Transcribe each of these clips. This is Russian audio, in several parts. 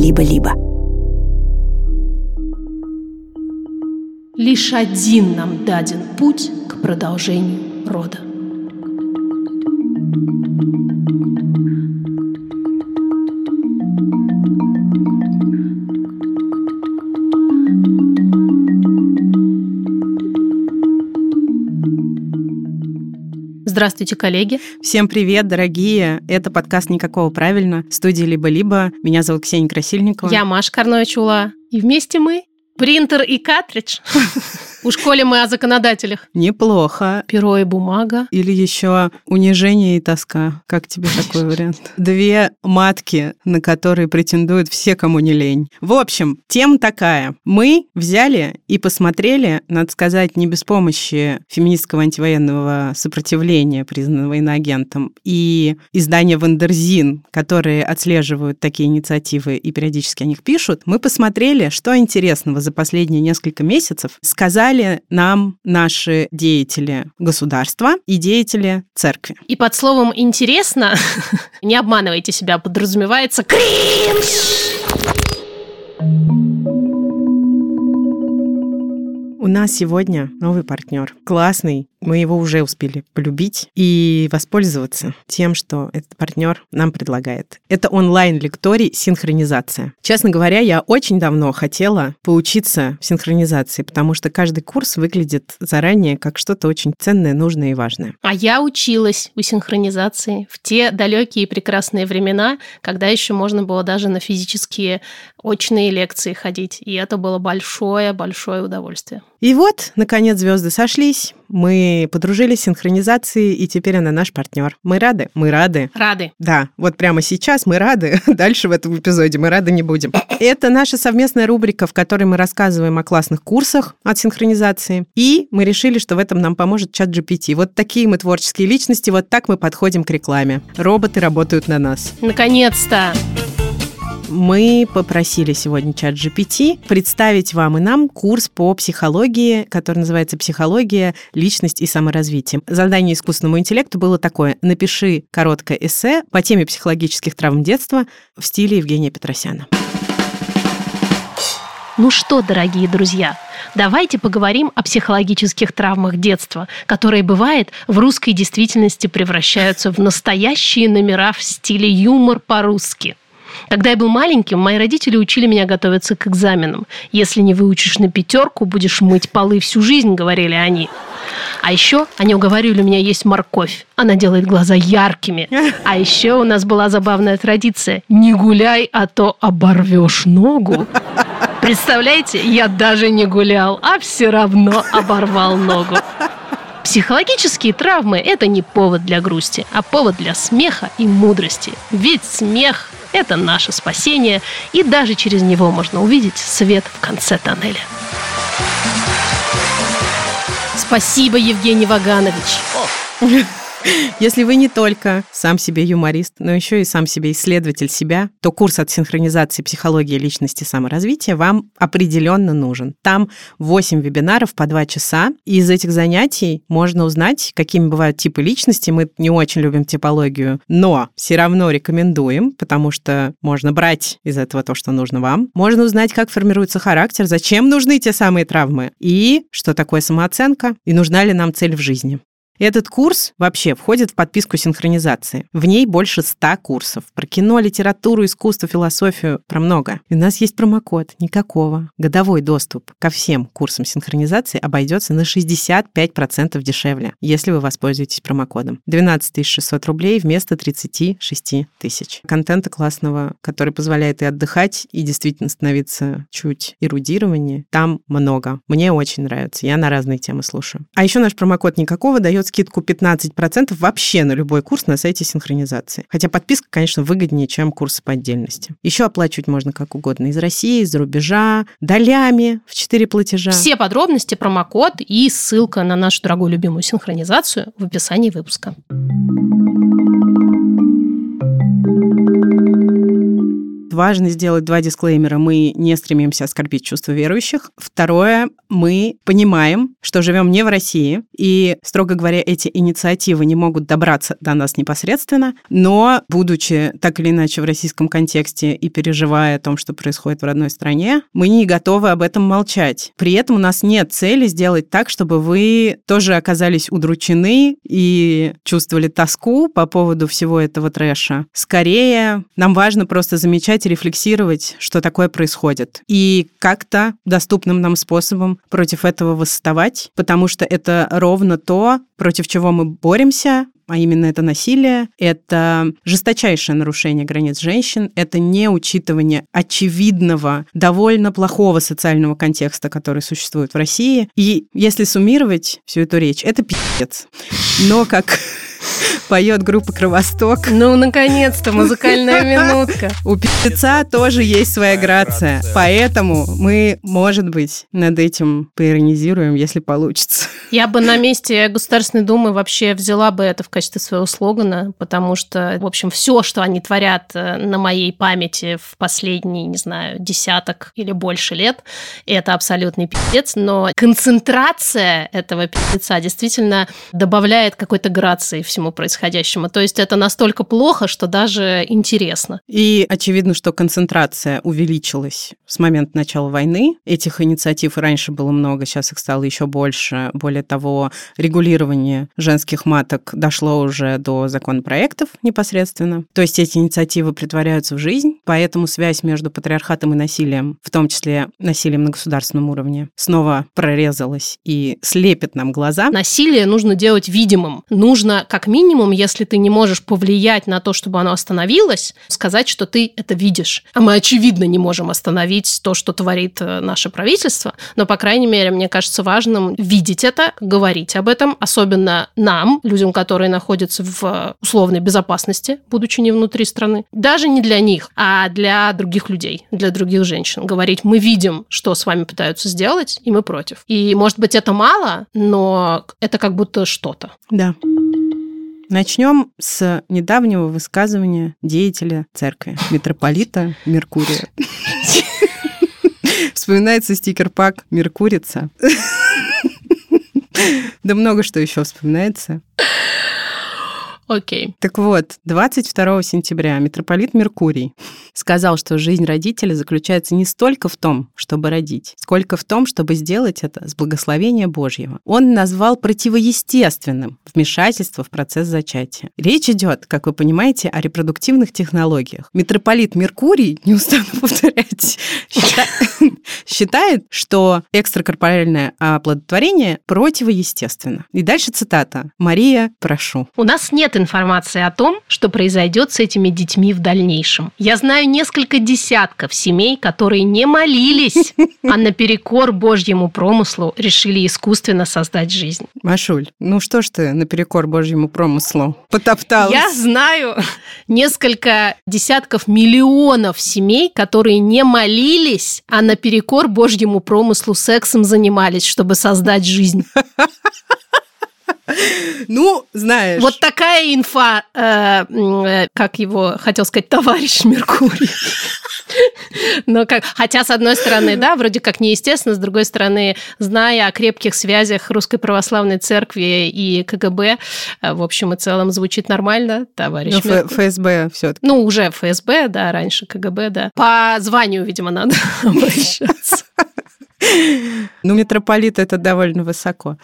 либо-либо. Лишь один нам даден путь к продолжению рода. Здравствуйте, коллеги. Всем привет, дорогие. Это подкаст «Никакого правильно» студии «Либо-либо». Меня зовут Ксения Красильникова. Я Маша Карнович-Валуа. И вместе мы принтер и картридж. У школе мы о законодателях. Неплохо. Перо и бумага. Или еще унижение и тоска. Как тебе такой вариант? Две матки, на которые претендуют все, кому не лень. В общем, тема такая. Мы взяли и посмотрели, надо сказать, не без помощи феминистского антивоенного сопротивления, признанного иноагентом, и издания Wonderzine, которые отслеживают такие инициативы и периодически о них пишут, мы посмотрели, что интересного за последние несколько месяцев сказали сказали нам наши деятели государства и деятели церкви. И под словом «интересно» не обманывайте себя, подразумевается кринж! У нас сегодня новый партнер. Классный, мы его уже успели полюбить и воспользоваться тем, что этот партнер нам предлагает. Это онлайн-лекторий «Синхронизация». Честно говоря, я очень давно хотела поучиться синхронизации, потому что каждый курс выглядит заранее как что-то очень ценное, нужное и важное. А я училась у синхронизации в те далекие и прекрасные времена, когда еще можно было даже на физические очные лекции ходить. И это было большое-большое удовольствие. И вот, наконец, звезды сошлись. Мы подружились с синхронизацией, и теперь она наш партнер. Мы рады? Мы рады. Рады. Да, вот прямо сейчас мы рады. Дальше в этом эпизоде мы рады не будем. Это наша совместная рубрика, в которой мы рассказываем о классных курсах от синхронизации. И мы решили, что в этом нам поможет чат GPT. Вот такие мы творческие личности, вот так мы подходим к рекламе. Роботы работают на нас. Наконец-то! Мы попросили сегодня чат GPT представить вам и нам курс по психологии, который называется «Психология, личность и саморазвитие». Задание искусственному интеллекту было такое. Напиши короткое эссе по теме психологических травм детства в стиле Евгения Петросяна. Ну что, дорогие друзья, давайте поговорим о психологических травмах детства, которые, бывает, в русской действительности превращаются в настоящие номера в стиле юмор по-русски. Когда я был маленьким, мои родители учили меня готовиться к экзаменам. Если не выучишь на пятерку, будешь мыть полы всю жизнь, говорили они. А еще они уговаривали меня есть морковь. Она делает глаза яркими. А еще у нас была забавная традиция. Не гуляй, а то оборвешь ногу. Представляете, я даже не гулял, а все равно оборвал ногу. Психологические травмы – это не повод для грусти, а повод для смеха и мудрости. Ведь смех это наше спасение, и даже через него можно увидеть свет в конце тоннеля. Спасибо, Евгений Ваганович. Если вы не только сам себе юморист, но еще и сам себе исследователь себя, то курс от синхронизации психологии личности саморазвития вам определенно нужен. Там 8 вебинаров по 2 часа, и из этих занятий можно узнать, какими бывают типы личности. Мы не очень любим типологию, но все равно рекомендуем, потому что можно брать из этого то, что нужно вам. Можно узнать, как формируется характер, зачем нужны те самые травмы, и что такое самооценка, и нужна ли нам цель в жизни. Этот курс вообще входит в подписку синхронизации. В ней больше ста курсов. Про кино, литературу, искусство, философию, про много. И у нас есть промокод никакого. Годовой доступ ко всем курсам синхронизации обойдется на 65% дешевле, если вы воспользуетесь промокодом. 12 600 рублей вместо 36 тысяч. Контента классного, который позволяет и отдыхать, и действительно становиться чуть эрудированнее, там много. Мне очень нравится. Я на разные темы слушаю. А еще наш промокод никакого дает скидку 15% вообще на любой курс на сайте синхронизации. Хотя подписка, конечно, выгоднее, чем курсы по отдельности. Еще оплачивать можно как угодно. Из России, из-за рубежа, долями в 4 платежа. Все подробности, промокод и ссылка на нашу дорогую любимую синхронизацию в описании выпуска. Важно сделать два дисклеймера. Мы не стремимся оскорбить чувства верующих. Второе, мы понимаем, что живем не в России, и, строго говоря, эти инициативы не могут добраться до нас непосредственно, но, будучи так или иначе в российском контексте и переживая о том, что происходит в родной стране, мы не готовы об этом молчать. При этом у нас нет цели сделать так, чтобы вы тоже оказались удручены и чувствовали тоску по поводу всего этого трэша. Скорее, нам важно просто замечать и рефлексировать, что такое происходит. И как-то доступным нам способом против этого восставать, потому что это ровно то, против чего мы боремся, а именно это насилие, это жесточайшее нарушение границ женщин, это неучитывание очевидного, довольно плохого социального контекста, который существует в России. И если суммировать всю эту речь, это пиздец. Но как поет группа Кровосток. Ну, наконец-то, музыкальная минутка. У певца тоже есть своя грация. Поэтому мы, может быть, над этим поиронизируем, если получится. Я бы на месте Государственной Думы вообще взяла бы это в качестве своего слогана, потому что, в общем, все, что они творят э, на моей памяти в последний, не знаю, десяток или больше лет, это абсолютный пиздец, но концентрация этого пиздеца действительно добавляет какой-то грации всему происходящему. То есть это настолько плохо, что даже интересно. И очевидно, что концентрация увеличилась с момента начала войны. Этих инициатив раньше было много, сейчас их стало еще больше. Более того, регулирование женских маток дошло уже до законопроектов непосредственно. То есть эти инициативы притворяются в жизнь, поэтому связь между патриархатом и насилием, в том числе насилием на государственном уровне, снова прорезалась и слепит нам глаза. Насилие нужно делать видимым. Нужно, как минимум, если ты не можешь повлиять на то, чтобы оно остановилось, сказать, что ты это видишь. А мы, очевидно, не можем остановить то, что творит э, наше правительство, но, по крайней мере, мне кажется важным видеть это, говорить об этом, особенно нам, людям, которые находятся в условной безопасности, будучи не внутри страны. Даже не для них, а для других людей, для других женщин. Говорить, мы видим, что с вами пытаются сделать, и мы против. И, может быть, это мало, но это как будто что-то. Да. Начнем с недавнего высказывания деятеля церкви, митрополита Меркурия. Вспоминается стикер-пак «Меркурица». Да много что еще вспоминается. Окей. Так вот, 22 сентября митрополит Меркурий сказал, что жизнь родителя заключается не столько в том, чтобы родить, сколько в том, чтобы сделать это с благословения Божьего. Он назвал противоестественным вмешательство в процесс зачатия. Речь идет, как вы понимаете, о репродуктивных технологиях. Митрополит Меркурий, не устану повторять, считает, что экстракорпоральное оплодотворение противоестественно. И дальше цитата. «Мария, прошу». У нас нет информации о том, что произойдет с этими детьми в дальнейшем. Я знаю несколько десятков семей, которые не молились, а наперекор Божьему промыслу решили искусственно создать жизнь. Машуль, ну что ж ты наперекор Божьему промыслу потопталась? Я знаю несколько десятков миллионов семей, которые не молились, а наперекор Божьему промыслу сексом занимались, чтобы создать жизнь. Ну, знаешь. Вот такая инфа, э, э, как его хотел сказать, товарищ Меркурий. Но как, хотя, с одной стороны, да, вроде как неестественно, с другой стороны, зная о крепких связях Русской Православной Церкви и КГБ, э, в общем и целом звучит нормально, товарищ ну, ФСБ все таки Ну, уже ФСБ, да, раньше КГБ, да. По званию, видимо, надо обращаться. Ну, митрополит это довольно высоко.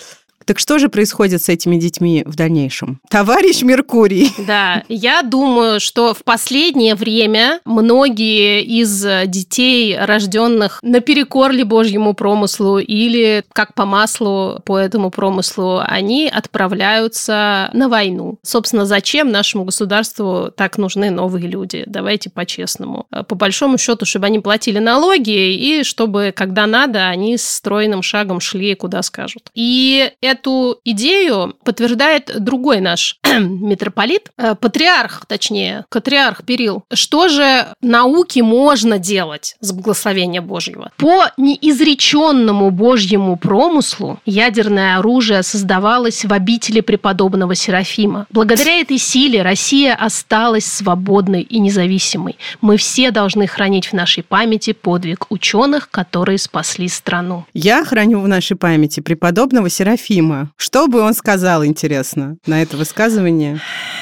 Так что же происходит с этими детьми в дальнейшем? Товарищ Меркурий. Да, я думаю, что в последнее время многие из детей, рожденных наперекор ли Божьему промыслу или как по маслу по этому промыслу, они отправляются на войну. Собственно, зачем нашему государству так нужны новые люди? Давайте по-честному. По большому счету, чтобы они платили налоги и чтобы, когда надо, они с стройным шагом шли, куда скажут. И это эту идею подтверждает другой наш митрополит, э, патриарх, точнее, катриарх Перил. Что же науке можно делать с благословения Божьего? По неизреченному Божьему промыслу ядерное оружие создавалось в обители преподобного Серафима. Благодаря этой силе Россия осталась свободной и независимой. Мы все должны хранить в нашей памяти подвиг ученых, которые спасли страну. Я храню в нашей памяти преподобного Серафима. Что бы он сказал, интересно, на это высказывание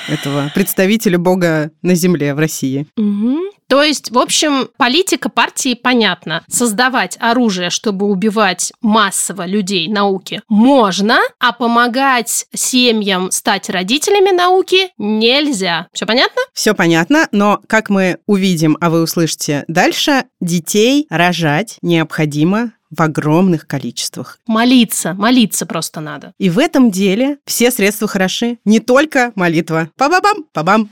этого представителя Бога на земле в России? Угу. То есть, в общем, политика партии понятна. Создавать оружие, чтобы убивать массово людей науки, можно, а помогать семьям стать родителями науки нельзя. Все понятно? Все понятно, но, как мы увидим, а вы услышите дальше, детей рожать необходимо в огромных количествах. Молиться, молиться просто надо. И в этом деле все средства хороши, не только молитва. Па-ба-бам, па-бам.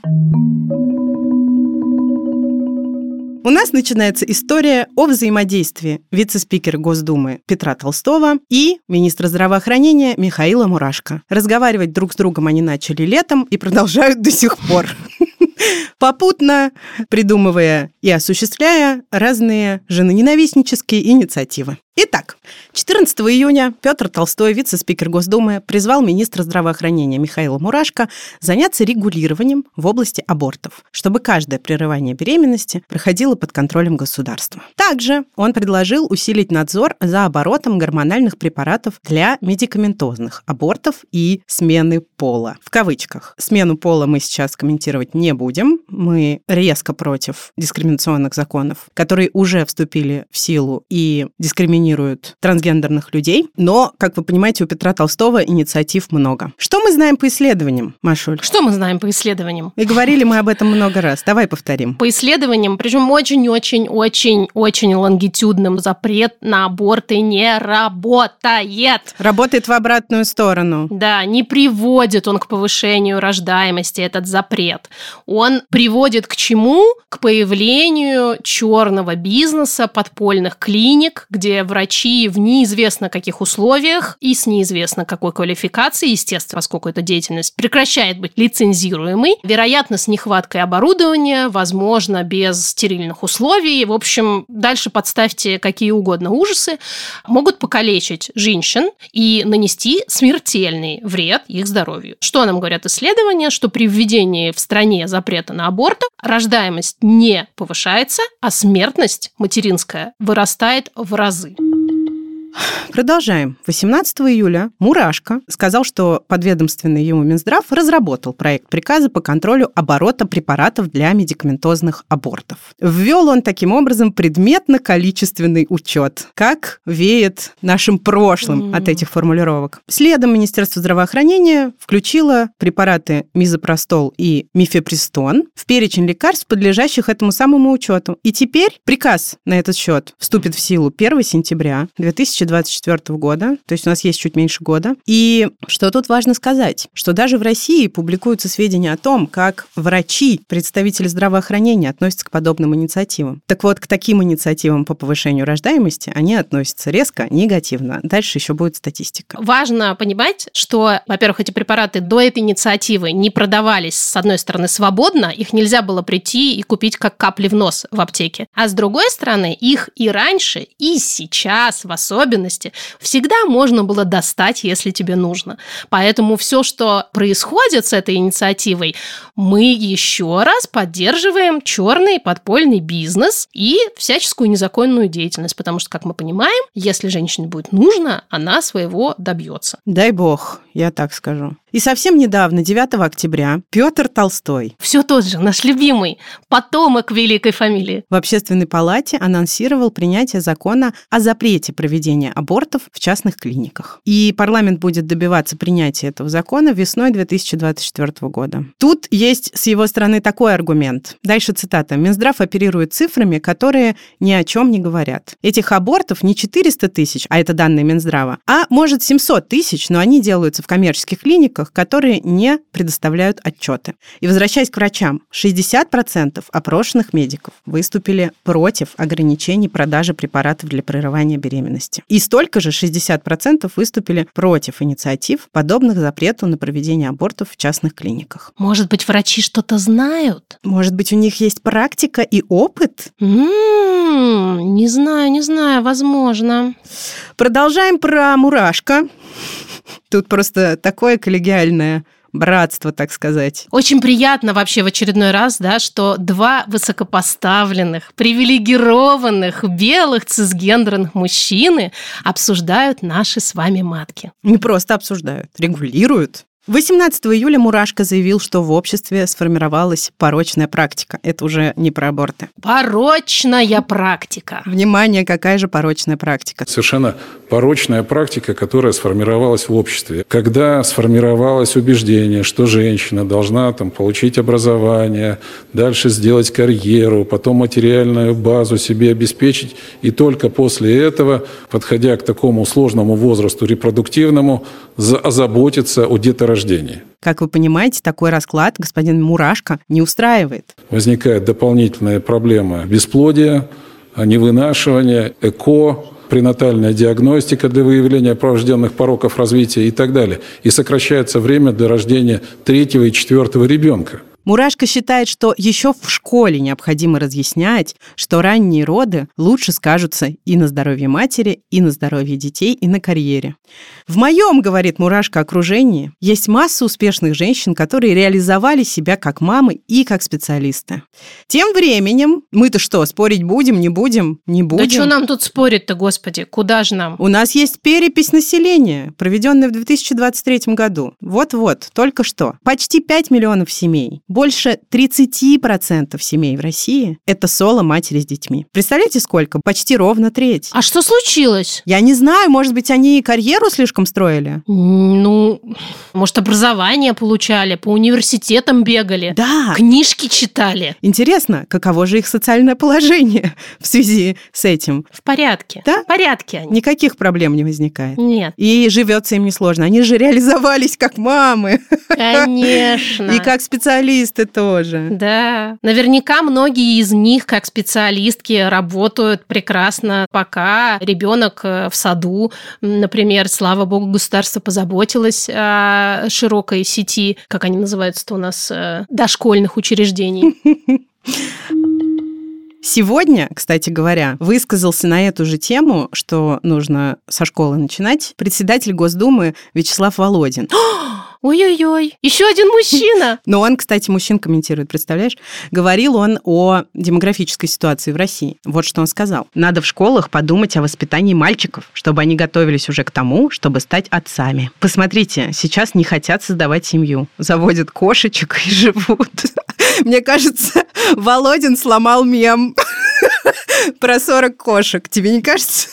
У нас начинается история о взаимодействии вице-спикера Госдумы Петра Толстого и министра здравоохранения Михаила Мурашко. Разговаривать друг с другом они начали летом и продолжают до сих пор попутно придумывая и осуществляя разные женоненавистнические инициативы. Итак, 14 июня Петр Толстой, вице-спикер Госдумы, призвал министра здравоохранения Михаила Мурашко заняться регулированием в области абортов, чтобы каждое прерывание беременности проходило под контролем государства. Также он предложил усилить надзор за оборотом гормональных препаратов для медикаментозных абортов и смены пола. В кавычках. Смену пола мы сейчас комментировать не будем. Мы резко против дискриминационных законов, которые уже вступили в силу и дискриминируют дискриминируют трансгендерных людей, но, как вы понимаете, у Петра Толстого инициатив много. Что мы знаем по исследованиям, Машуль? Что мы знаем по исследованиям? И говорили мы об этом много раз. Давай повторим. По исследованиям, причем очень-очень-очень-очень лонгитюдным, запрет на аборты не работает. Работает в обратную сторону. Да, не приводит он к повышению рождаемости, этот запрет. Он приводит к чему? К появлению черного бизнеса, подпольных клиник, где врачи в неизвестно каких условиях и с неизвестно какой квалификацией, естественно, поскольку эта деятельность прекращает быть лицензируемой, вероятно, с нехваткой оборудования, возможно, без стерильных условий. В общем, дальше подставьте какие угодно ужасы, могут покалечить женщин и нанести смертельный вред их здоровью. Что нам говорят исследования? Что при введении в стране запрета на аборты рождаемость не повышается, а смертность материнская вырастает в разы. Продолжаем. 18 июля Мурашко сказал, что подведомственный ему Минздрав разработал проект приказа по контролю оборота препаратов для медикаментозных абортов. Ввел он таким образом предметно-количественный учет, как веет нашим прошлым mm. от этих формулировок. Следом Министерство здравоохранения включило препараты мизопростол и мифепристон в перечень лекарств, подлежащих этому самому учету. И теперь приказ на этот счет вступит в силу 1 сентября 2024 2024 года, то есть у нас есть чуть меньше года. И что тут важно сказать, что даже в России публикуются сведения о том, как врачи, представители здравоохранения относятся к подобным инициативам. Так вот, к таким инициативам по повышению рождаемости они относятся резко негативно. Дальше еще будет статистика. Важно понимать, что, во-первых, эти препараты до этой инициативы не продавались, с одной стороны, свободно, их нельзя было прийти и купить как капли в нос в аптеке. А с другой стороны, их и раньше, и сейчас в особенности всегда можно было достать, если тебе нужно. Поэтому все, что происходит с этой инициативой, мы еще раз поддерживаем черный подпольный бизнес и всяческую незаконную деятельность, потому что, как мы понимаем, если женщине будет нужно, она своего добьется. Дай бог, я так скажу. И совсем недавно, 9 октября, Петр Толстой. Все тот же, наш любимый, потомок великой фамилии. В Общественной палате анонсировал принятие закона о запрете проведения абортов в частных клиниках. И парламент будет добиваться принятия этого закона весной 2024 года. Тут есть с его стороны такой аргумент. Дальше цитата. Минздрав оперирует цифрами, которые ни о чем не говорят. Этих абортов не 400 тысяч, а это данные Минздрава, а может 700 тысяч, но они делаются в коммерческих клиниках, которые не предоставляют отчеты. И возвращаясь к врачам, 60% опрошенных медиков выступили против ограничений продажи препаратов для прерывания беременности. И столько же, 60% выступили против инициатив, подобных запрету на проведение абортов в частных клиниках. Может быть, врачи что-то знают? Может быть, у них есть практика и опыт? М-м, не знаю, не знаю, возможно. Продолжаем про мурашка. Тут просто такое коллегиальное братство, так сказать. Очень приятно вообще в очередной раз, да, что два высокопоставленных, привилегированных, белых цисгендерных мужчины обсуждают наши с вами матки. Не просто обсуждают, регулируют. 18 июля Мурашко заявил, что в обществе сформировалась порочная практика. Это уже не про аборты. Порочная практика. Внимание, какая же порочная практика? Совершенно порочная практика, которая сформировалась в обществе. Когда сформировалось убеждение, что женщина должна там, получить образование, дальше сделать карьеру, потом материальную базу себе обеспечить, и только после этого, подходя к такому сложному возрасту репродуктивному, озаботиться о деторождении рождения. Как вы понимаете, такой расклад господин Мурашко не устраивает. Возникает дополнительная проблема бесплодия, невынашивания, ЭКО, пренатальная диагностика для выявления порожденных пороков развития и так далее. И сокращается время для рождения третьего и четвертого ребенка. Мурашко считает, что еще в школе необходимо разъяснять, что ранние роды лучше скажутся и на здоровье матери, и на здоровье детей, и на карьере. В моем, говорит Мурашко, окружении есть масса успешных женщин, которые реализовали себя как мамы и как специалисты. Тем временем мы-то что, спорить будем, не будем? Не будем. Да что нам тут спорить-то, господи? Куда же нам? У нас есть перепись населения, проведенная в 2023 году. Вот-вот, только что. Почти 5 миллионов семей больше 30% семей в России – это соло-матери с детьми. Представляете, сколько? Почти ровно треть. А что случилось? Я не знаю, может быть, они карьеру слишком строили? Ну, может, образование получали, по университетам бегали. Да. Книжки читали. Интересно, каково же их социальное положение в связи с этим? В порядке. Да? В порядке они. Никаких проблем не возникает. Нет. И живется им несложно. Они же реализовались как мамы. Конечно. И как специалисты специалисты тоже. Да. Наверняка многие из них, как специалистки, работают прекрасно, пока ребенок э, в саду. Например, слава богу, государство позаботилось о широкой сети, как они называются-то у нас, э, дошкольных учреждений. Сегодня, кстати говоря, высказался на эту же тему, что нужно со школы начинать, председатель Госдумы Вячеслав Володин. Ой-ой-ой, еще один мужчина. Но он, кстати, мужчин комментирует, представляешь? Говорил он о демографической ситуации в России. Вот что он сказал. Надо в школах подумать о воспитании мальчиков, чтобы они готовились уже к тому, чтобы стать отцами. Посмотрите, сейчас не хотят создавать семью. Заводят кошечек и живут. Мне кажется, Володин сломал мем про 40 кошек. Тебе не кажется?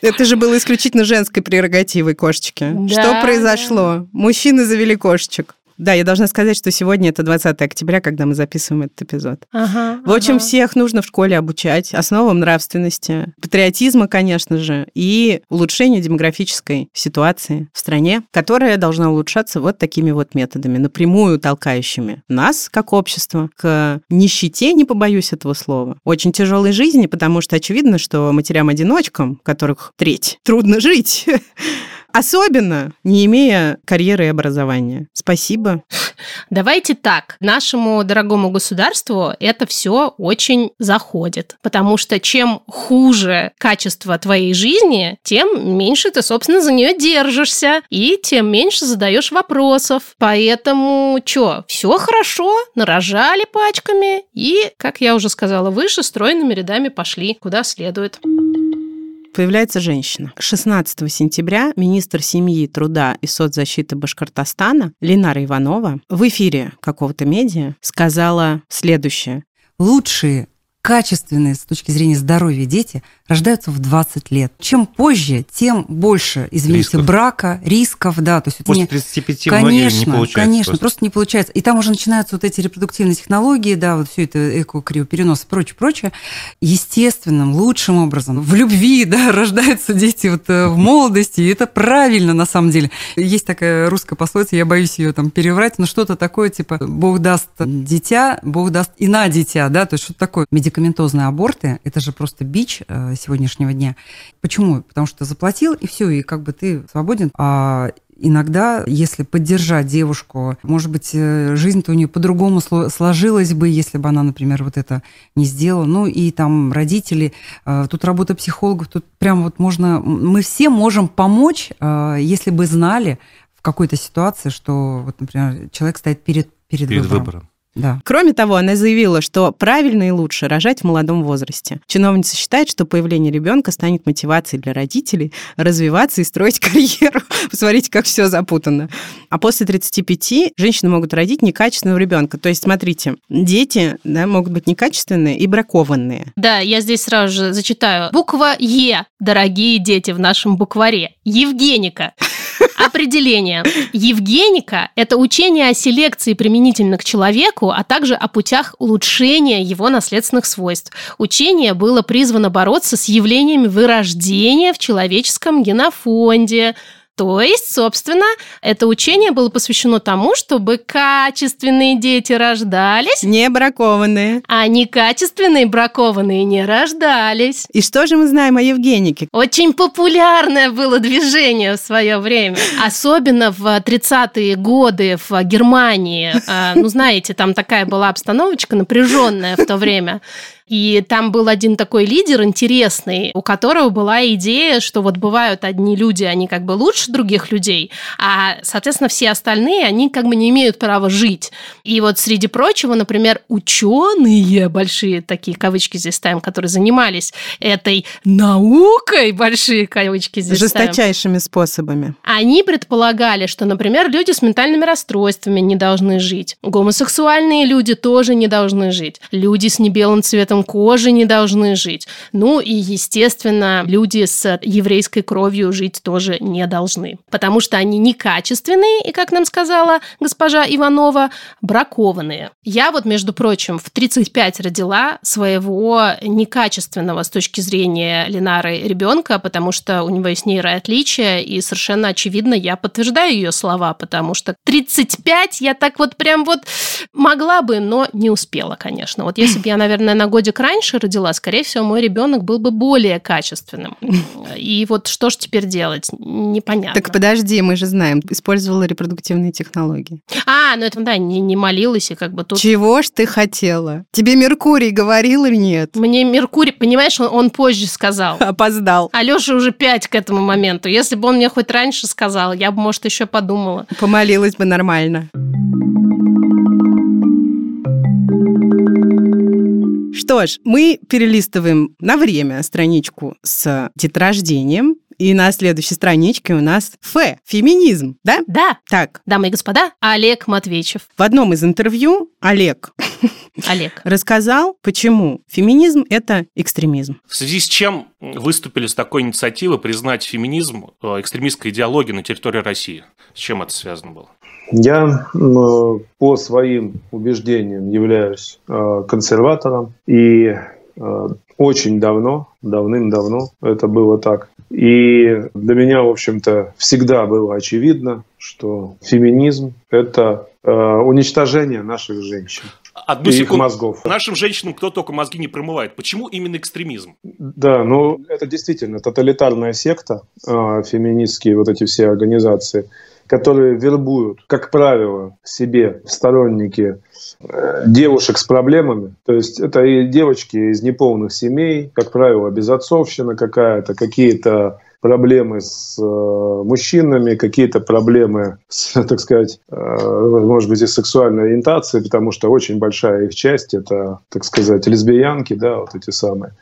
Это же было исключительно женской прерогативой кошечки. Да, Что произошло? Да. Мужчины завели кошечек. Да, я должна сказать, что сегодня это 20 октября, когда мы записываем этот эпизод. Ага, в общем, ага. всех нужно в школе обучать основам нравственности, патриотизма, конечно же, и улучшению демографической ситуации в стране, которая должна улучшаться вот такими вот методами, напрямую толкающими нас, как общество, к нищете, не побоюсь этого слова, очень тяжелой жизни, потому что очевидно, что матерям-одиночкам, которых треть, трудно жить, Особенно не имея карьеры и образования. Спасибо. Давайте так. Нашему дорогому государству это все очень заходит. Потому что чем хуже качество твоей жизни, тем меньше ты, собственно, за нее держишься. И тем меньше задаешь вопросов. Поэтому что, все хорошо, нарожали пачками и, как я уже сказала выше, стройными рядами пошли куда следует появляется женщина. 16 сентября министр семьи, труда и соцзащиты Башкортостана Ленара Иванова в эфире какого-то медиа сказала следующее. Лучшие качественные с точки зрения здоровья дети рождаются в 20 лет. Чем позже, тем больше, извините, рисков. брака, рисков, да. То есть После 35 конечно, не получается. Конечно, просто. просто не получается. И там уже начинаются вот эти репродуктивные технологии, да, вот все это эко-криоперенос и прочее, прочее. Естественным, лучшим образом, в любви, да, рождаются дети вот э, в молодости, и это правильно на самом деле. Есть такая русская пословица, я боюсь ее там переврать, но что-то такое, типа, Бог даст дитя, Бог даст и на дитя, да, то есть что-то такое. Медик медикаментозные аборты, это же просто бич э, сегодняшнего дня. Почему? Потому что заплатил, и все, и как бы ты свободен. А иногда, если поддержать девушку, может быть, э, жизнь-то у нее по-другому сложилась бы, если бы она, например, вот это не сделала. Ну и там родители, э, тут работа психологов, тут прям вот можно, мы все можем помочь, э, если бы знали в какой-то ситуации, что вот, например, человек стоит перед, перед, перед выбором. выбором. Да. Кроме того, она заявила, что правильно и лучше рожать в молодом возрасте. Чиновница считает, что появление ребенка станет мотивацией для родителей развиваться и строить карьеру. Посмотрите, как все запутано. А после 35 женщины могут родить некачественного ребенка. То есть, смотрите, дети да, могут быть некачественные и бракованные. Да, я здесь сразу же зачитаю. Буква Е, дорогие дети в нашем букваре. Евгеника. Определение. Евгеника – это учение о селекции применительно к человеку, а также о путях улучшения его наследственных свойств. Учение было призвано бороться с явлениями вырождения в человеческом генофонде, то есть, собственно, это учение было посвящено тому, чтобы качественные дети рождались. Не бракованные. А некачественные бракованные не рождались. И что же мы знаем о Евгенике? Очень популярное было движение в свое время. Особенно в 30-е годы в Германии. А, ну, знаете, там такая была обстановочка напряженная в то время. И там был один такой лидер интересный, у которого была идея, что вот бывают одни люди, они как бы лучше других людей, а, соответственно, все остальные, они как бы не имеют права жить. И вот среди прочего, например, ученые, большие такие кавычки здесь ставим, которые занимались этой наукой, большие кавычки здесь Жесточайшими ставим, способами. Они предполагали, что, например, люди с ментальными расстройствами не должны жить, гомосексуальные люди тоже не должны жить, люди с небелым цветом кожи не должны жить. Ну и, естественно, люди с еврейской кровью жить тоже не должны, потому что они некачественные и, как нам сказала госпожа Иванова, бракованные. Я вот, между прочим, в 35 родила своего некачественного с точки зрения Ленары ребенка, потому что у него есть нейроотличия, и совершенно очевидно, я подтверждаю ее слова, потому что 35 я так вот прям вот могла бы, но не успела, конечно. Вот если бы я, наверное, на годик годик раньше родила, скорее всего, мой ребенок был бы более качественным. И вот что ж теперь делать? Непонятно. Так подожди, мы же знаем, использовала репродуктивные технологии. А, ну это, да, не, не молилась и как бы тут... Чего ж ты хотела? Тебе Меркурий говорил или нет? Мне Меркурий, понимаешь, он, он позже сказал. Опоздал. Алёша уже пять к этому моменту. Если бы он мне хоть раньше сказал, я бы, может, еще подумала. Помолилась бы нормально. Что ж, мы перелистываем на время страничку с деторождением, и на следующей страничке у нас Ф. Феминизм, да? Да. Так. Дамы и господа, Олег Матвеевичев. В одном из интервью Олег Олег. рассказал, почему феминизм – это экстремизм. В связи с чем выступили с такой инициативой признать феминизм э, экстремистской идеологией на территории России? С чем это связано было? Я по своим убеждениям являюсь э, консерватором и э, очень давно, давным-давно это было так. И для меня, в общем-то, всегда было очевидно, что феминизм – это э, уничтожение наших женщин. Одну и секунду. их мозгов. Нашим женщинам кто только мозги не промывает. Почему именно экстремизм? Да, ну это действительно тоталитарная секта, э, феминистские вот эти все организации – которые вербуют, как правило, себе сторонники э, девушек с проблемами. То есть это и девочки из неполных семей, как правило, безотцовщина какая-то, какие-то проблемы с э, мужчинами, какие-то проблемы с, так сказать, э, может быть, и сексуальной ориентацией, потому что очень большая их часть это, так сказать, лесбиянки, да, вот эти самые,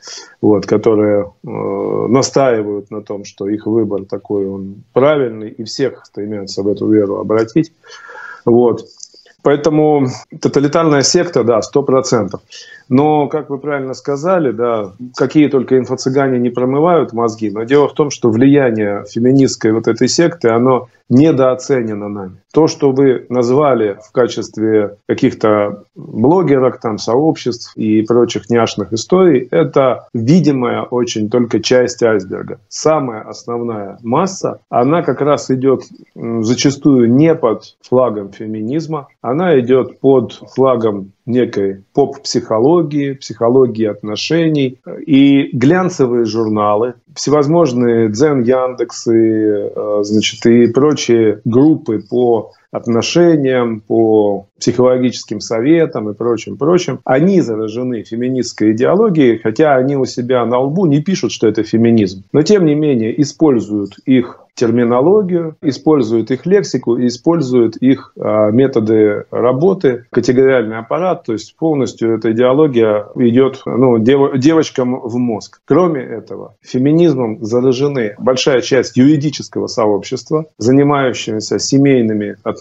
вот, которые э, настаивают на том, что их выбор такой, он правильный, и всех стремятся в эту веру обратить. Вот. Поэтому тоталитарная секта, да, сто процентов. Но, как вы правильно сказали, да, какие только инфо-цыгане не промывают мозги, но дело в том, что влияние феминистской вот этой секты, оно недооценено нами. То, что вы назвали в качестве каких-то блогерок, там, сообществ и прочих няшных историй, это видимая очень только часть айсберга. Самая основная масса, она как раз идет зачастую не под флагом феминизма, она идет под флагом некой поп-психологии, психологии отношений. И глянцевые журналы, всевозможные дзен Яндексы, э, значит, и прочие группы по отношениям, по психологическим советам и прочим, прочим, они заражены феминистской идеологией, хотя они у себя на лбу не пишут, что это феминизм. Но, тем не менее, используют их терминологию, используют их лексику, используют их а, методы работы, категориальный аппарат, то есть полностью эта идеология идет ну, дев, девочкам в мозг. Кроме этого, феминизмом заражены большая часть юридического сообщества, занимающегося семейными отношениями,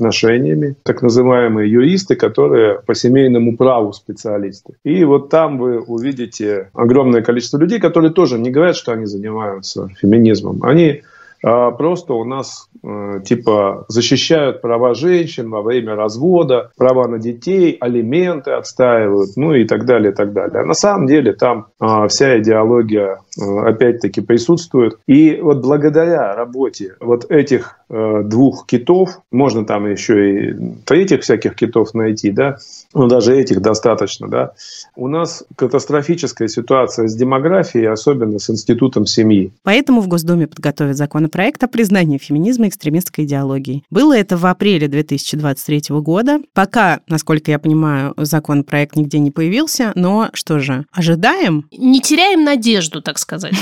так называемые юристы, которые по семейному праву специалисты. И вот там вы увидите огромное количество людей, которые тоже не говорят, что они занимаются феминизмом. Они просто у нас э, типа защищают права женщин во время развода, права на детей, алименты отстаивают, ну и так далее, и так далее. А на самом деле там э, вся идеология э, опять-таки присутствует. И вот благодаря работе вот этих э, двух китов, можно там еще и третьих всяких китов найти, да, но даже этих достаточно, да, у нас катастрофическая ситуация с демографией, особенно с институтом семьи. Поэтому в Госдуме подготовят законопроект о признании феминизма экстремистской идеологией. Было это в апреле 2023 года. Пока, насколько я понимаю, законопроект нигде не появился, но что же, ожидаем? Не теряем надежду, так сказать.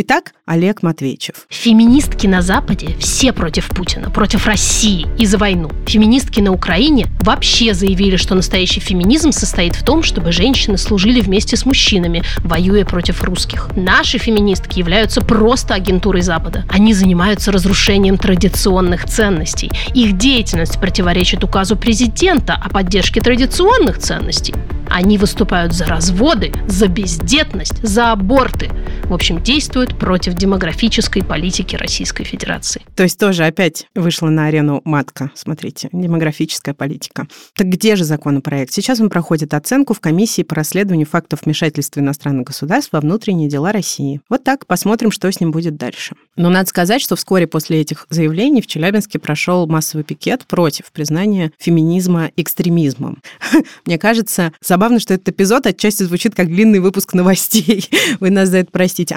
Итак, Олег Матвейчев. Феминистки на Западе все против Путина, против России и за войну. Феминистки на Украине вообще заявили, что настоящий феминизм состоит в том, чтобы женщины служили вместе с мужчинами, воюя против русских. Наши феминистки являются просто агентурой Запада. Они занимаются разрушением традиционных ценностей. Их деятельность противоречит указу президента о поддержке традиционных ценностей. Они выступают за разводы, за бездетность, за аборты. В общем, действуют против демографической политики Российской Федерации. То есть тоже опять вышла на арену матка, смотрите, демографическая политика. Так где же законопроект? Сейчас он проходит оценку в комиссии по расследованию фактов вмешательства иностранных государств во внутренние дела России. Вот так, посмотрим, что с ним будет дальше. Но надо сказать, что вскоре после этих заявлений в Челябинске прошел массовый пикет против признания феминизма экстремизмом. Мне кажется, забавно, что этот эпизод отчасти звучит как длинный выпуск новостей. Вы нас за это простите.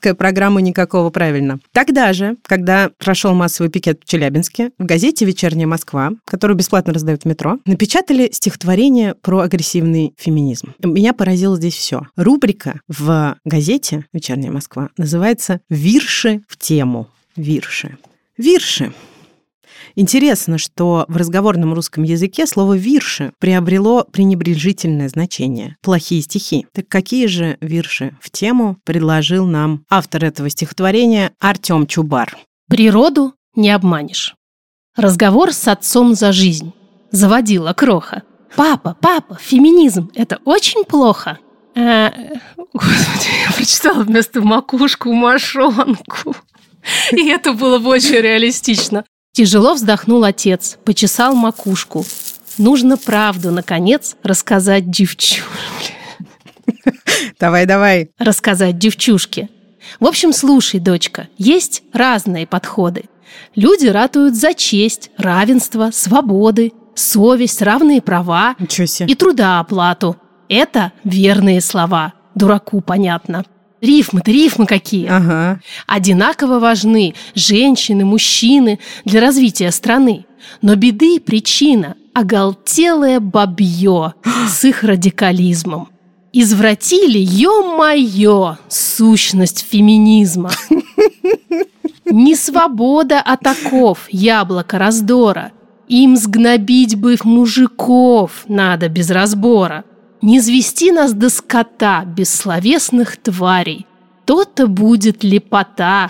Аналитическая программа никакого правильно. Тогда же, когда прошел массовый пикет в Челябинске, в газете «Вечерняя Москва», которую бесплатно раздают в метро, напечатали стихотворение про агрессивный феминизм. Меня поразило здесь все. Рубрика в газете «Вечерняя Москва» называется «Вирши в тему». Вирши. Вирши Интересно, что в разговорном русском языке слово «вирши» приобрело пренебрежительное значение. Плохие стихи. Так какие же вирши в тему предложил нам автор этого стихотворения Артем Чубар? Природу не обманешь. Разговор с отцом за жизнь. Заводила кроха. Папа, папа, феминизм – это очень плохо. А, господи, я прочитала вместо макушку мошонку. И это было бы очень реалистично. Тяжело вздохнул отец, почесал макушку. Нужно правду, наконец, рассказать девчушке. Давай, давай. Рассказать девчушке. В общем, слушай, дочка, есть разные подходы. Люди ратуют за честь, равенство, свободы, совесть, равные права и трудооплату. Это верные слова. Дураку понятно. Рифмы-то, рифмы какие. Ага. Одинаково важны женщины, мужчины для развития страны. Но беды и причина – оголтелое бабье с их радикализмом. Извратили, ё-моё, сущность феминизма. Не свобода атаков, яблоко раздора. Им сгнобить бы мужиков надо без разбора. Не звести нас до скота, бессловесных тварей. То-то будет лепота.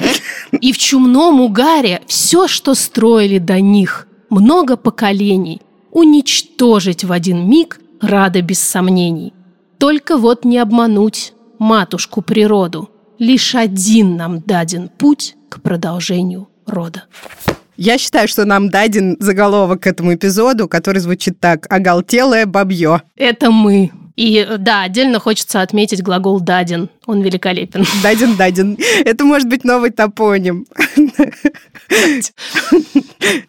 И в чумном угаре все, что строили до них, много поколений, уничтожить в один миг рада без сомнений. Только вот не обмануть матушку природу. Лишь один нам даден путь к продолжению рода. Я считаю, что нам даден заголовок к этому эпизоду, который звучит так «Оголтелое бабье». Это мы. И да, отдельно хочется отметить глагол «даден». Он великолепен. Даден, даден. Это может быть новый топоним.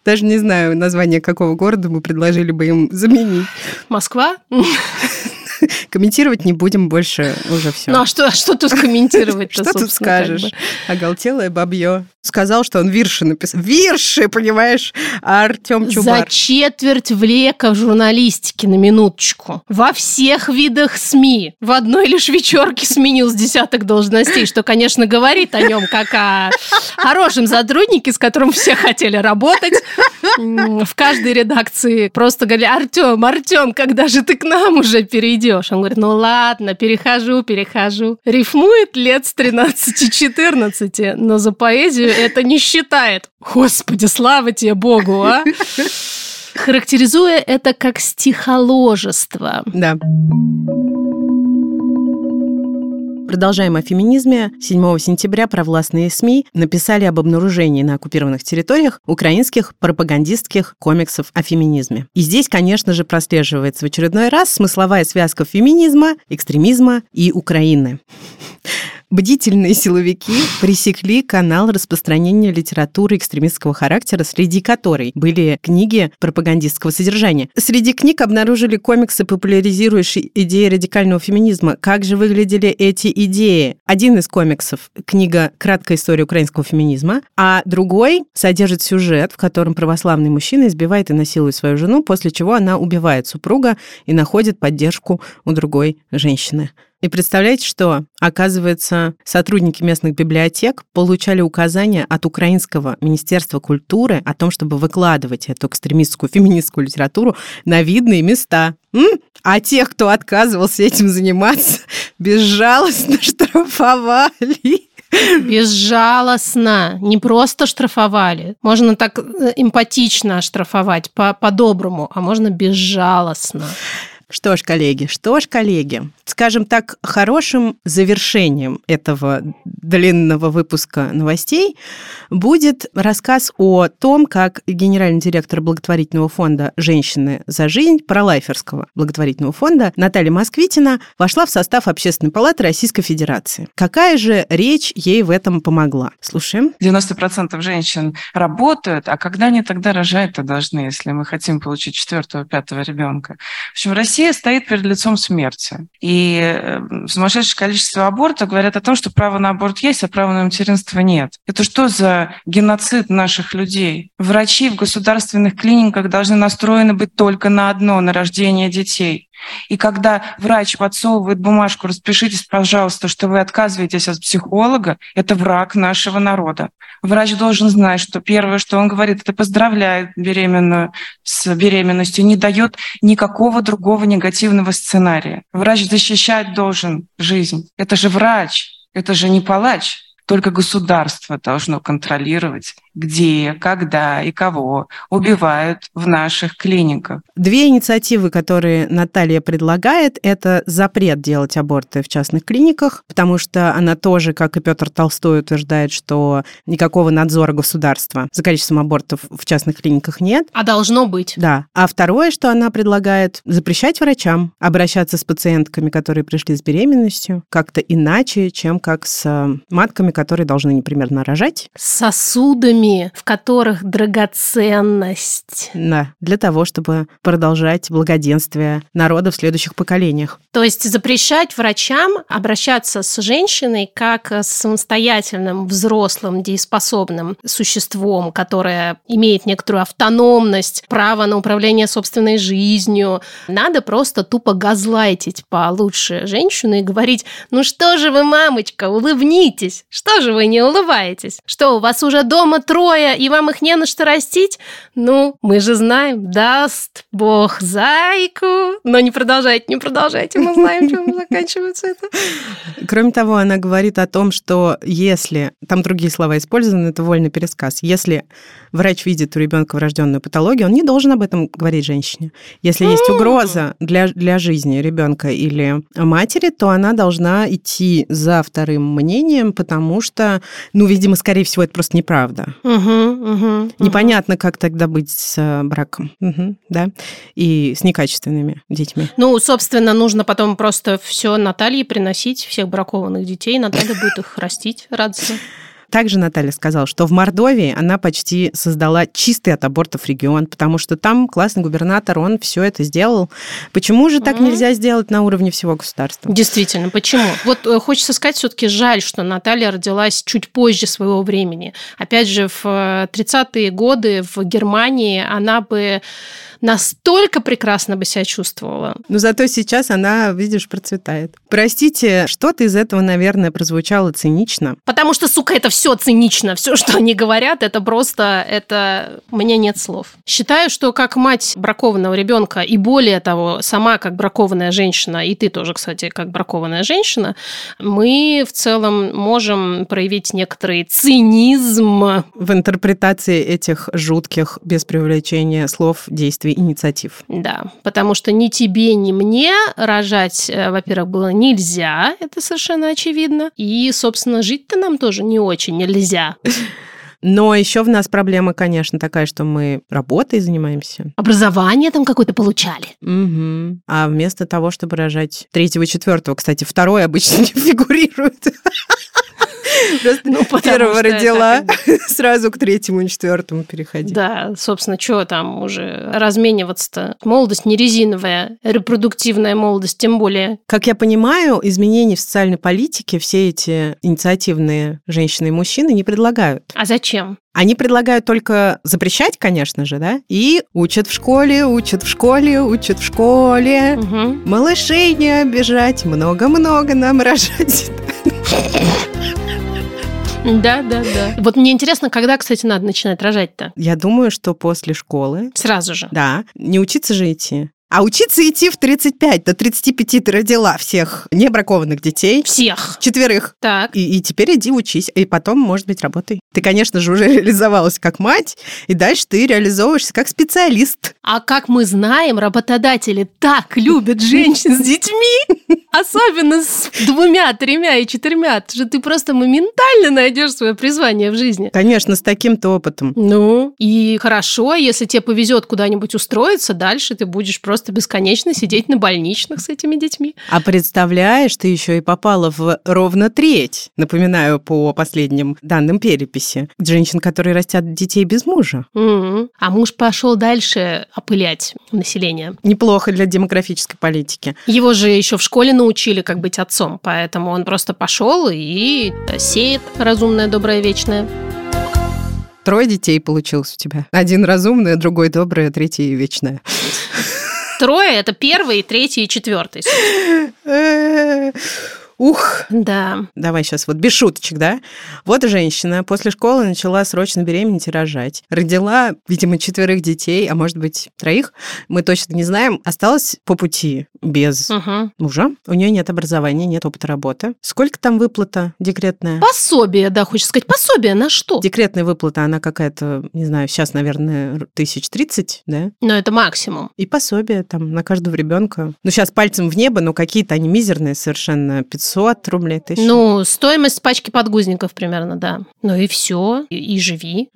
Даже не знаю название какого города мы предложили бы им заменить. Москва? Комментировать не будем больше, уже все. Ну а что, что тут комментировать Что тут скажешь? Оголтелое бабье. Сказал, что он вирши написал. Вирши, понимаешь? А Артем Чубар. За четверть века в журналистике, на минуточку. Во всех видах СМИ. В одной лишь вечерке сменил с десяток должностей, что, конечно, говорит о нем как о хорошем сотруднике, с которым все хотели работать. В каждой редакции просто говорили, Артем, Артем, когда же ты к нам уже перейдешь? Он говорит, ну ладно, перехожу, перехожу. Рифмует лет с 13-14, но за поэзию это не считает. Господи, слава тебе Богу, а! Характеризуя это как стихоложество. Да. Продолжаем о феминизме. 7 сентября провластные СМИ написали об обнаружении на оккупированных территориях украинских пропагандистских комиксов о феминизме. И здесь, конечно же, прослеживается в очередной раз смысловая связка феминизма, экстремизма и Украины. Бдительные силовики пресекли канал распространения литературы экстремистского характера, среди которой были книги пропагандистского содержания. Среди книг обнаружили комиксы, популяризирующие идеи радикального феминизма. Как же выглядели эти идеи? Один из комиксов — книга «Краткая история украинского феминизма», а другой содержит сюжет, в котором православный мужчина избивает и насилует свою жену, после чего она убивает супруга и находит поддержку у другой женщины. И представляете, что, оказывается, сотрудники местных библиотек получали указания от Украинского Министерства культуры о том, чтобы выкладывать эту экстремистскую феминистскую литературу на видные места. М? А тех, кто отказывался этим заниматься, безжалостно штрафовали. Безжалостно. Не просто штрафовали. Можно так э, эмпатично штрафовать, по- по-доброму, а можно безжалостно. Что ж, коллеги, что ж, коллеги, скажем так, хорошим завершением этого длинного выпуска новостей будет рассказ о том, как генеральный директор благотворительного фонда «Женщины за жизнь» пролайферского благотворительного фонда Наталья Москвитина вошла в состав Общественной палаты Российской Федерации. Какая же речь ей в этом помогла? Слушаем. 90% женщин работают, а когда они тогда рожать-то должны, если мы хотим получить четвертого, пятого ребенка? В общем, Россия стоит перед лицом смерти. И э, сумасшедшее количество абортов говорят о том, что право на аборт есть, а права на материнство нет. Это что за геноцид наших людей? Врачи в государственных клиниках должны настроены быть только на одно, на рождение детей. И когда врач подсовывает бумажку, распишитесь, пожалуйста, что вы отказываетесь от психолога, это враг нашего народа. Врач должен знать, что первое, что он говорит, это поздравляет беременную с беременностью, не дает никакого другого негативного сценария. Врач защищать должен жизнь. Это же врач, это же не палач. Только государство должно контролировать где, когда и кого убивают в наших клиниках. Две инициативы, которые Наталья предлагает, это запрет делать аборты в частных клиниках, потому что она тоже, как и Петр Толстой, утверждает, что никакого надзора государства за количеством абортов в частных клиниках нет. А должно быть. Да. А второе, что она предлагает, запрещать врачам обращаться с пациентками, которые пришли с беременностью, как-то иначе, чем как с матками, которые должны, например, нарожать. Сосудами, в которых драгоценность. Да, для того, чтобы продолжать благоденствие народа в следующих поколениях. То есть запрещать врачам обращаться с женщиной как с самостоятельным, взрослым, дееспособным существом, которое имеет некоторую автономность, право на управление собственной жизнью. Надо просто тупо газлайтить получше женщину и говорить, ну что же вы, мамочка, улыбнитесь, что же вы не улыбаетесь? Что, у вас уже дома трое, и вам их не на что растить? Ну, мы же знаем, даст Бог зайку. Но не продолжайте, не продолжайте, мы знаем, чем заканчивается это. Кроме того, она говорит о том, что если, там другие слова использованы, это вольный пересказ, если врач видит у ребенка врожденную патологию, он не должен об этом говорить женщине. Если есть угроза для, для жизни ребенка или матери, то она должна идти за вторым мнением, потому что, ну, видимо, скорее всего, это просто неправда. Угу, угу, Непонятно, как тогда быть с э, браком, Мгм, да, и с некачественными детьми. Ну, собственно, нужно потом просто все Наталье приносить, всех бракованных детей. Наталья будет их растить радостно. Также Наталья сказала, что в Мордовии она почти создала чистый от абортов регион, потому что там классный губернатор, он все это сделал. Почему же так Мгм. нельзя сделать на уровне всего государства? Действительно, почему? Вот э, хочется сказать, все-таки жаль, что Наталья родилась чуть позже своего времени. Опять же, в э, 30-е годы в Германии она бы настолько прекрасно бы себя чувствовала. Но зато сейчас она, видишь, процветает. Простите, что-то из этого, наверное, прозвучало цинично. Потому что, сука, это все цинично. Все, что они говорят, это просто, это... Мне нет слов. Считаю, что как мать бракованного ребенка, и более того, сама как бракованная женщина, и ты тоже, кстати, как бракованная женщина, мы в целом можем проявить некоторый цинизм. В интерпретации этих жутких, без привлечения слов, действий, инициатив. Да, потому что ни тебе, ни мне рожать, э, во-первых, было нельзя, это совершенно очевидно. И, собственно, жить-то нам тоже не очень нельзя. Но еще в нас проблема, конечно, такая, что мы работой занимаемся. Образование там какое-то получали. Мгм. А вместо того, чтобы рожать третьего, четвертого, кстати, второй обычно не фигурирует. Просто Ну, первого родила, сразу к третьему и четвертому переходить. Да, собственно, что там уже размениваться-то? Молодость не резиновая, репродуктивная молодость тем более. Как я понимаю, изменений в социальной политике все эти инициативные женщины и мужчины не предлагают. А зачем? Они предлагают только запрещать, конечно же, да, и учат в школе, учат в школе, учат в школе. Мгм. Малышей не обижать, много-много нам рожать. Да, да, да. Вот мне интересно, когда, кстати, надо начинать рожать-то? Я думаю, что после школы, Сразу же. да, не учиться же идти. А учиться идти в 35, до 35 ты родила всех небракованных детей, Всех. четверых. Так. И, и теперь иди учись, и потом, может быть, работай. Ты, конечно же, уже реализовалась как мать, и дальше ты реализовываешься как специалист. А как мы знаем, работодатели так любят женщин с детьми, особенно с двумя, тремя и четырьмя, что ты просто моментально найдешь свое призвание в жизни. Конечно, с таким-то опытом. Ну, и хорошо, если тебе повезет куда-нибудь устроиться, дальше ты будешь просто бесконечно сидеть на больничных с этими детьми. А представляешь, ты еще и попала в ровно треть, напоминаю, по последним данным переписи, женщин, которые растят детей без мужа. Мгм. А муж пошел дальше опылять население. Неплохо для демографической политики. Его же еще в школе научили, как быть отцом, поэтому он просто пошел и сеет разумное, доброе, вечное. Трое детей получилось у тебя. Один разумный, другой добрый, третий вечное. Трое – это первый, третий и четвертый. Ух, Да. Давай сейчас вот без шуточек, да? Вот женщина после школы начала срочно беременеть и рожать. Родила, видимо, четверых детей, а может быть, троих. Мы точно не знаем. Осталась по пути без Мгм. мужа. У нее нет образования, нет опыта работы. Сколько там выплата декретная? Пособие, да, хочется сказать. Пособие на что? Декретная выплата, она какая-то, не знаю, сейчас, наверное, тысяч тридцать, да? Но это максимум. И пособие там на каждого ребенка. Ну, сейчас пальцем в небо, но какие-то они мизерные совершенно. 500 рублей, тысяча. Ну, стоимость пачки подгузников примерно, да. Ну и все, и, и живи.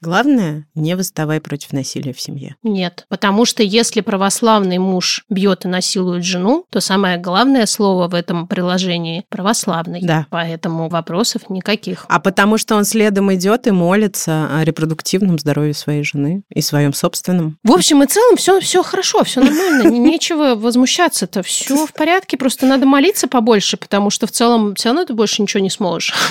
Главное, не выставай против насилия в семье. Нет, потому что если православный муж бьет и насилует жену, то самое главное слово в этом приложении – православный. Да. Поэтому вопросов никаких. А потому что он следом идет и молится о репродуктивном здоровье своей жены и своем собственном. В общем и целом все, все хорошо, все нормально, не- нечего возмущаться-то, все в порядке, просто надо молиться побольше, потому что в целом все равно ты больше ничего не сможешь.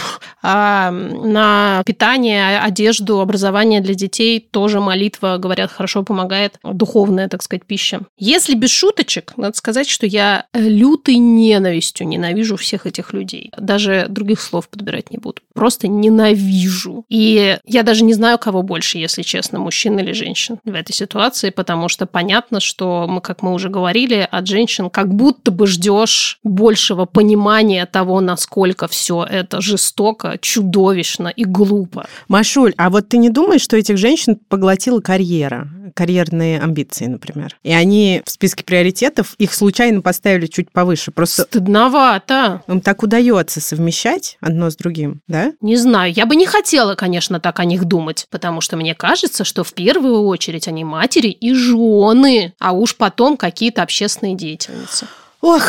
А на питание, одежду, образование для детей тоже молитва, говорят, хорошо помогает, духовная, так сказать, пища. Если без шуточек, надо сказать, что я э, лютой ненавистью ненавижу всех этих людей. Даже других слов подбирать не буду. Просто ненавижу. И я даже не знаю, кого больше, если честно, мужчин или женщин в этой ситуации, потому что понятно, что мы, как мы уже говорили, от женщин как будто бы ждешь большего понимания того, насколько все это жестоко, чудовищно и глупо. Машуль, а вот ты не думаешь, что этих женщин поглотила карьера? Карьерные амбиции, например. И они в списке приоритетов их случайно поставили чуть повыше. Просто Стыдновато. им так удается совмещать одно с другим, да? Да? Не знаю, я бы не хотела, конечно, так о них думать, потому что мне кажется, что в первую очередь они матери и жены, а уж потом какие-то общественные деятельницы. Ох,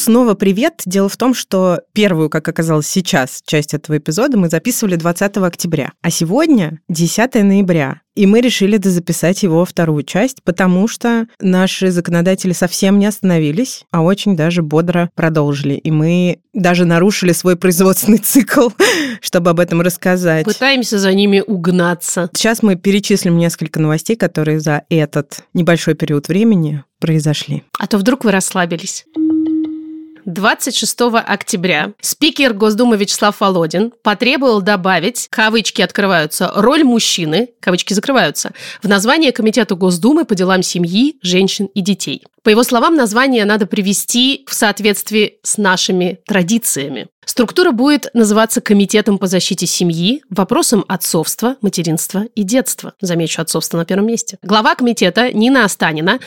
Снова привет. Дело в том, что первую, как оказалось сейчас, часть этого эпизода мы записывали 20 октября, а сегодня 10 ноября. И мы решили записать его вторую часть, потому что наши законодатели совсем не остановились, а очень даже бодро продолжили. И мы даже нарушили свой производственный цикл, чтобы об этом рассказать. Пытаемся за ними угнаться. Сейчас мы перечислим несколько новостей, которые за этот небольшой период времени произошли. А то вдруг вы расслабились. 26 октября спикер Госдумы Вячеслав Володин потребовал добавить, кавычки открываются, роль мужчины, кавычки закрываются, в название Комитета Госдумы по делам семьи, женщин и детей. По его словам, название надо привести в соответствии с нашими традициями. Структура будет называться Комитетом по защите семьи, вопросам отцовства, материнства и детства. Замечу, отцовство на первом месте. Глава комитета Нина Останина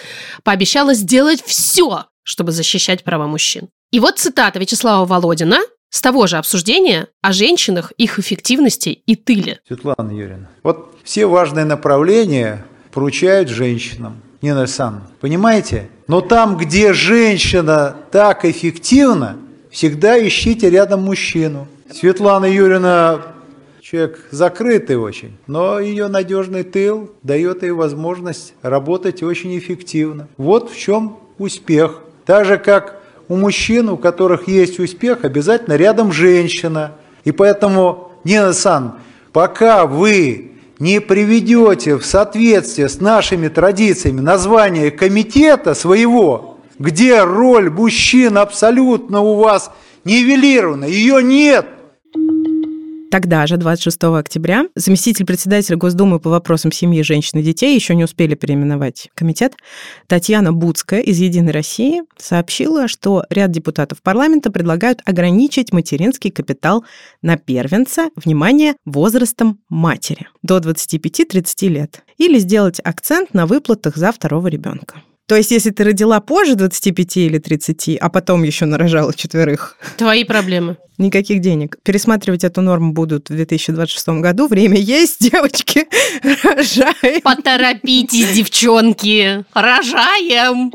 пообещала сделать все, чтобы защищать права мужчин. И вот цитата Вячеслава Володина с того же обсуждения о женщинах, их эффективности и тыле. Светлана Юрьевна, вот все важные направления поручают женщинам. Нина Александровна, понимаете? Но там, где женщина так эффективна, всегда ищите рядом мужчину. Светлана Юрьевна человек закрытый очень, но ее надежный тыл дает ей возможность работать очень эффективно. Вот в чем успех. Так же, как у мужчин, у которых есть успех, обязательно рядом женщина. И поэтому, Нина Сан, пока вы не приведете в соответствие с нашими традициями название комитета своего, где роль мужчин абсолютно у вас нивелирована, ее нет – Тогда же, 26 октября, заместитель председателя Госдумы по вопросам семьи, женщин и детей, еще не успели переименовать комитет, Татьяна Буцкая из «Единой России» сообщила, что ряд депутатов парламента предлагают ограничить материнский капитал на первенца, внимание, возрастом матери до 25-30 лет, или сделать акцент на выплатах за второго ребенка. То есть, если ты родила позже 25 или 30, а потом еще нарожала четверых... Твои проблемы. Никаких денег. Пересматривать эту норму будут в 2026 году. Время есть, девочки. Рожаем. Поторопитесь, девчонки. Рожаем.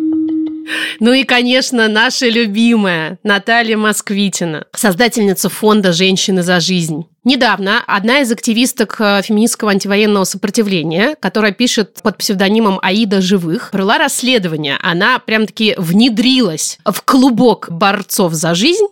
Ну и, конечно, наша любимая Наталья Москвитина, создательница фонда «Женщины за жизнь». Недавно одна из активисток э, феминистского антивоенного сопротивления, которая пишет под псевдонимом Аида Живых, провела расследование. Она прям-таки внедрилась в клубок борцов за жизнь.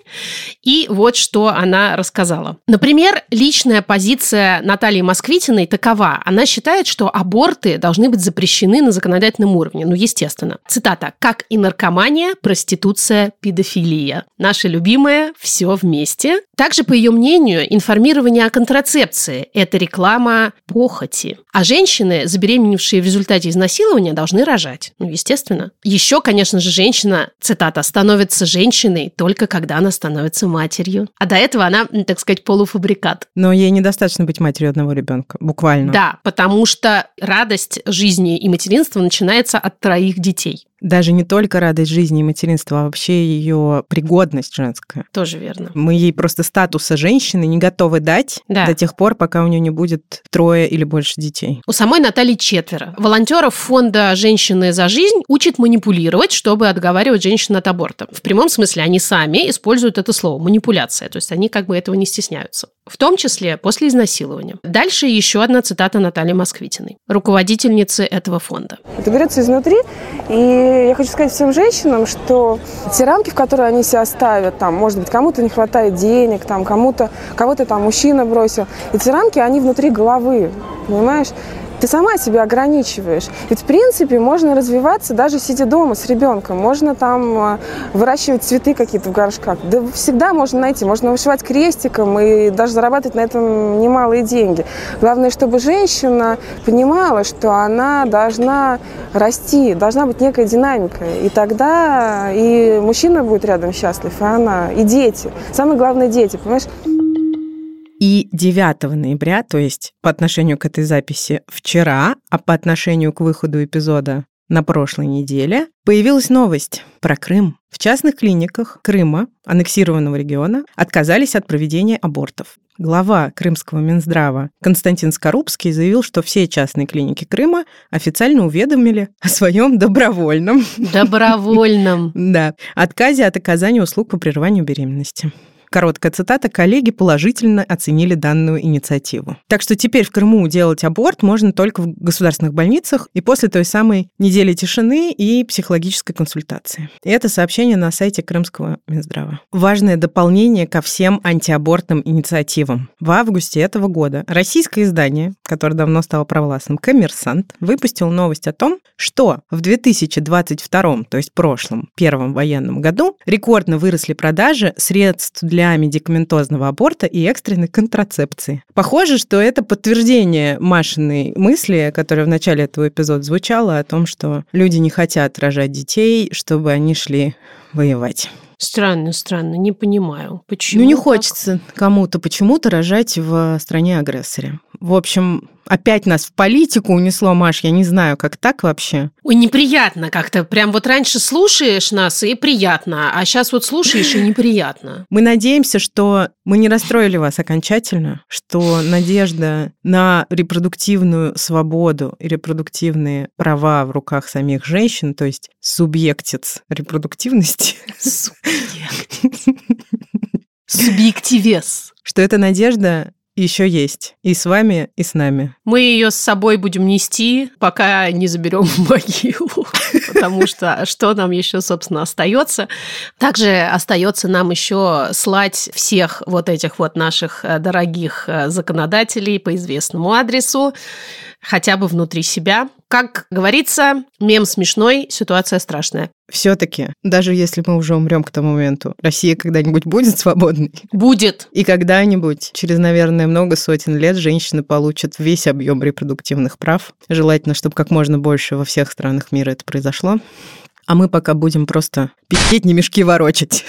И вот что она рассказала. Например, личная позиция Натальи Москвитиной такова. Она считает, что аборты должны быть запрещены на законодательном уровне. Ну, естественно. Цитата. «Как и наркомания, проституция, педофилия». Наше любимое «все вместе». Также, по ее мнению, информирование информирование о контрацепции – это реклама похоти. А женщины, забеременевшие в результате изнасилования, должны рожать. Ну, естественно. Еще, конечно же, женщина, цитата, становится женщиной только когда она становится матерью. А до этого она, так сказать, полуфабрикат. Но ей недостаточно быть матерью одного ребенка, буквально. Да, потому что радость жизни и материнства начинается от троих детей даже не только радость жизни и материнства, а вообще ее пригодность женская. Тоже верно. Мы ей просто статуса женщины не готовы дать да. до тех пор, пока у нее не будет трое или больше детей. У самой Натальи четверо. Волонтеров фонда «Женщины за жизнь» учат манипулировать, чтобы отговаривать женщин от аборта. В прямом смысле они сами используют это слово «манипуляция», то есть они как бы этого не стесняются. В том числе после изнасилования. Дальше еще одна цитата Натальи Москвитиной, руководительницы этого фонда. Это берется изнутри, и я хочу сказать всем женщинам, что те рамки, в которые они себя ставят, там, может быть, кому-то не хватает денег, там, кому-то, кого-то там мужчина бросил, эти рамки, они внутри головы, понимаешь? Ты сама себя ограничиваешь. Ведь, в принципе, можно развиваться даже сидя дома с ребенком. Можно там а, выращивать цветы какие-то в горшках. Да всегда можно найти. Можно вышивать крестиком и даже зарабатывать на этом немалые деньги. Главное, чтобы женщина понимала, что она должна расти, должна быть некая динамика. И тогда и мужчина будет рядом счастлив, и она, и дети. Самое главное – дети, понимаешь? И 9 ноября, то есть по отношению к этой записи вчера, а по отношению к выходу эпизода на прошлой неделе появилась новость про Крым. В частных клиниках Крыма, аннексированного региона, отказались от проведения абортов. Глава Крымского Минздрава Константин Скорубский заявил, что все частные клиники Крыма официально уведомили о своем добровольном... Добровольном. Да, отказе от оказания услуг по прерыванию беременности. Короткая цитата. Коллеги положительно оценили данную инициативу. Так что теперь в Крыму делать аборт можно только в государственных больницах и после той самой недели тишины и психологической консультации. И это сообщение на сайте Крымского Минздрава. Важное дополнение ко всем антиабортным инициативам. В августе этого года российское издание, которое давно стало провластным, «Коммерсант», выпустил новость о том, что в 2022, то есть прошлом, первом военном году, рекордно выросли продажи средств для для медикаментозного аборта и экстренной контрацепции. Похоже, что это подтверждение Машиной мысли, которая в начале этого эпизода звучала, о том, что люди не хотят рожать детей, чтобы они шли воевать. Странно, странно, не понимаю, почему. Ну, не так? хочется кому-то почему-то рожать в стране-агрессоре. В общем, опять нас в политику унесло, Маш, я не знаю, как так вообще. Ой, неприятно как-то. Прям вот раньше слушаешь нас, и приятно, а сейчас вот слушаешь, и неприятно. Мы надеемся, что мы не расстроили вас окончательно, что надежда на репродуктивную свободу и репродуктивные права в руках самих женщин, то есть субъектец репродуктивности, Субъективес. что эта надежда еще есть. И с вами, и с нами. Мы ее с собой будем нести, пока не заберем в могилу. Потому что что нам еще, собственно, остается? Также остается нам еще слать всех вот этих вот наших э, дорогих э, законодателей по известному адресу, хотя бы внутри себя. Как говорится, мем смешной, ситуация страшная. Все-таки, даже если мы уже умрем к тому моменту, Россия когда-нибудь будет свободной. Будет. И когда-нибудь, через, наверное, много сотен лет, женщины получат весь объем репродуктивных прав. Желательно, чтобы как можно больше во всех странах мира это произошло. А мы пока будем просто пикеть, не мешки ворочать.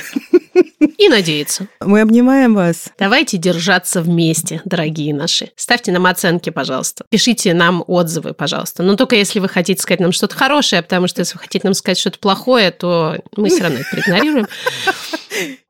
И надеяться. Мы обнимаем вас. Давайте держаться вместе, дорогие наши. Ставьте нам оценки, пожалуйста. Пишите нам отзывы, пожалуйста. Но только если вы хотите сказать нам что-то хорошее, потому что если вы хотите нам сказать что-то плохое, то мы все равно это проигнорируем.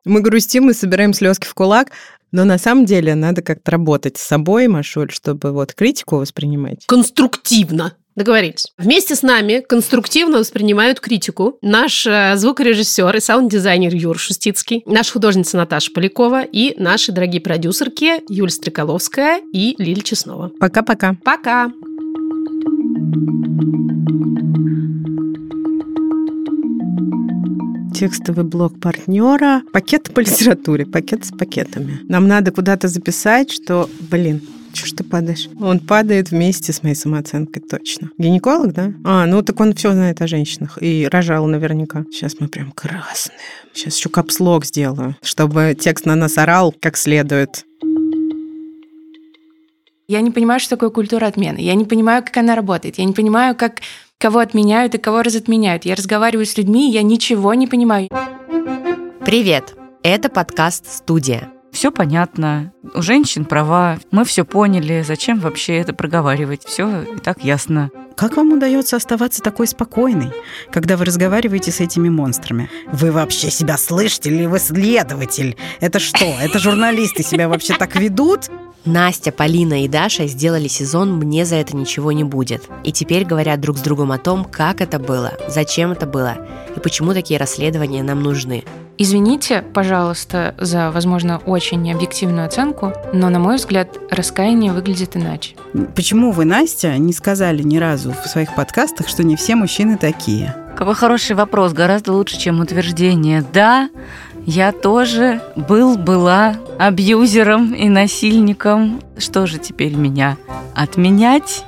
Мы грустим, мы собираем слезки в кулак, но на самом деле надо как-то работать с собой, Машуль, чтобы вот критику воспринимать. Конструктивно. Договорились. Вместе с нами конструктивно воспринимают критику наш э, звукорежиссер и саунд-дизайнер Юр Шустицкий, наша художница Наташа Полякова и наши дорогие продюсерки Юль Стреколовская и Лиль Чеснова. Пока-пока. Пока! Текстовый блок партнера. Пакет по литературе. Пакет с пакетами. Нам надо куда-то записать, что, блин, Чего ж ты падаешь? Он падает вместе с моей самооценкой, точно. Гинеколог, да? А, ну так он все знает о женщинах. И рожал наверняка. Сейчас мы прям красные. Сейчас еще капслог сделаю, чтобы текст на нас орал как следует. Я не понимаю, что такое культура отмены. Я не понимаю, как она работает. Я не понимаю, как кого отменяют и кого разотменяют. Я разговариваю с людьми, и я ничего не понимаю. Привет! Это подкаст «Студия». Все понятно, у женщин права, мы все поняли, зачем вообще это проговаривать, все и так ясно. Как вам удается оставаться такой спокойной, когда вы разговариваете с этими монстрами? Вы вообще себя слышите или вы следователь? Это что, это журналисты себя вообще так ведут? Настя, Полина и Даша сделали сезон «Мне за это ничего не будет». И теперь говорят друг с другом о том, как это было, зачем это было и почему такие расследования нам нужны. Извините, пожалуйста, за, возможно, очень необъективную оценку, но, на мой взгляд, раскаяние выглядит иначе. Почему вы, Настя, не сказали ни разу в своих подкастах, что не все мужчины такие? Какой хороший вопрос, гораздо лучше, чем утверждение. Да, я тоже был, была абьюзером и насильником. Что же теперь меня отменять?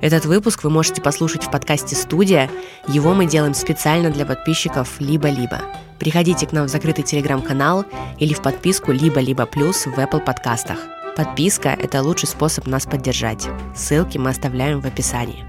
Этот выпуск вы можете послушать в подкасте «Студия». Его мы делаем специально для подписчиков «Либо-либо». Приходите к нам в закрытый телеграм-канал или в подписку «Либо-либо плюс» в Apple подкастах. Подписка – это лучший способ нас поддержать. Ссылки мы оставляем в описании.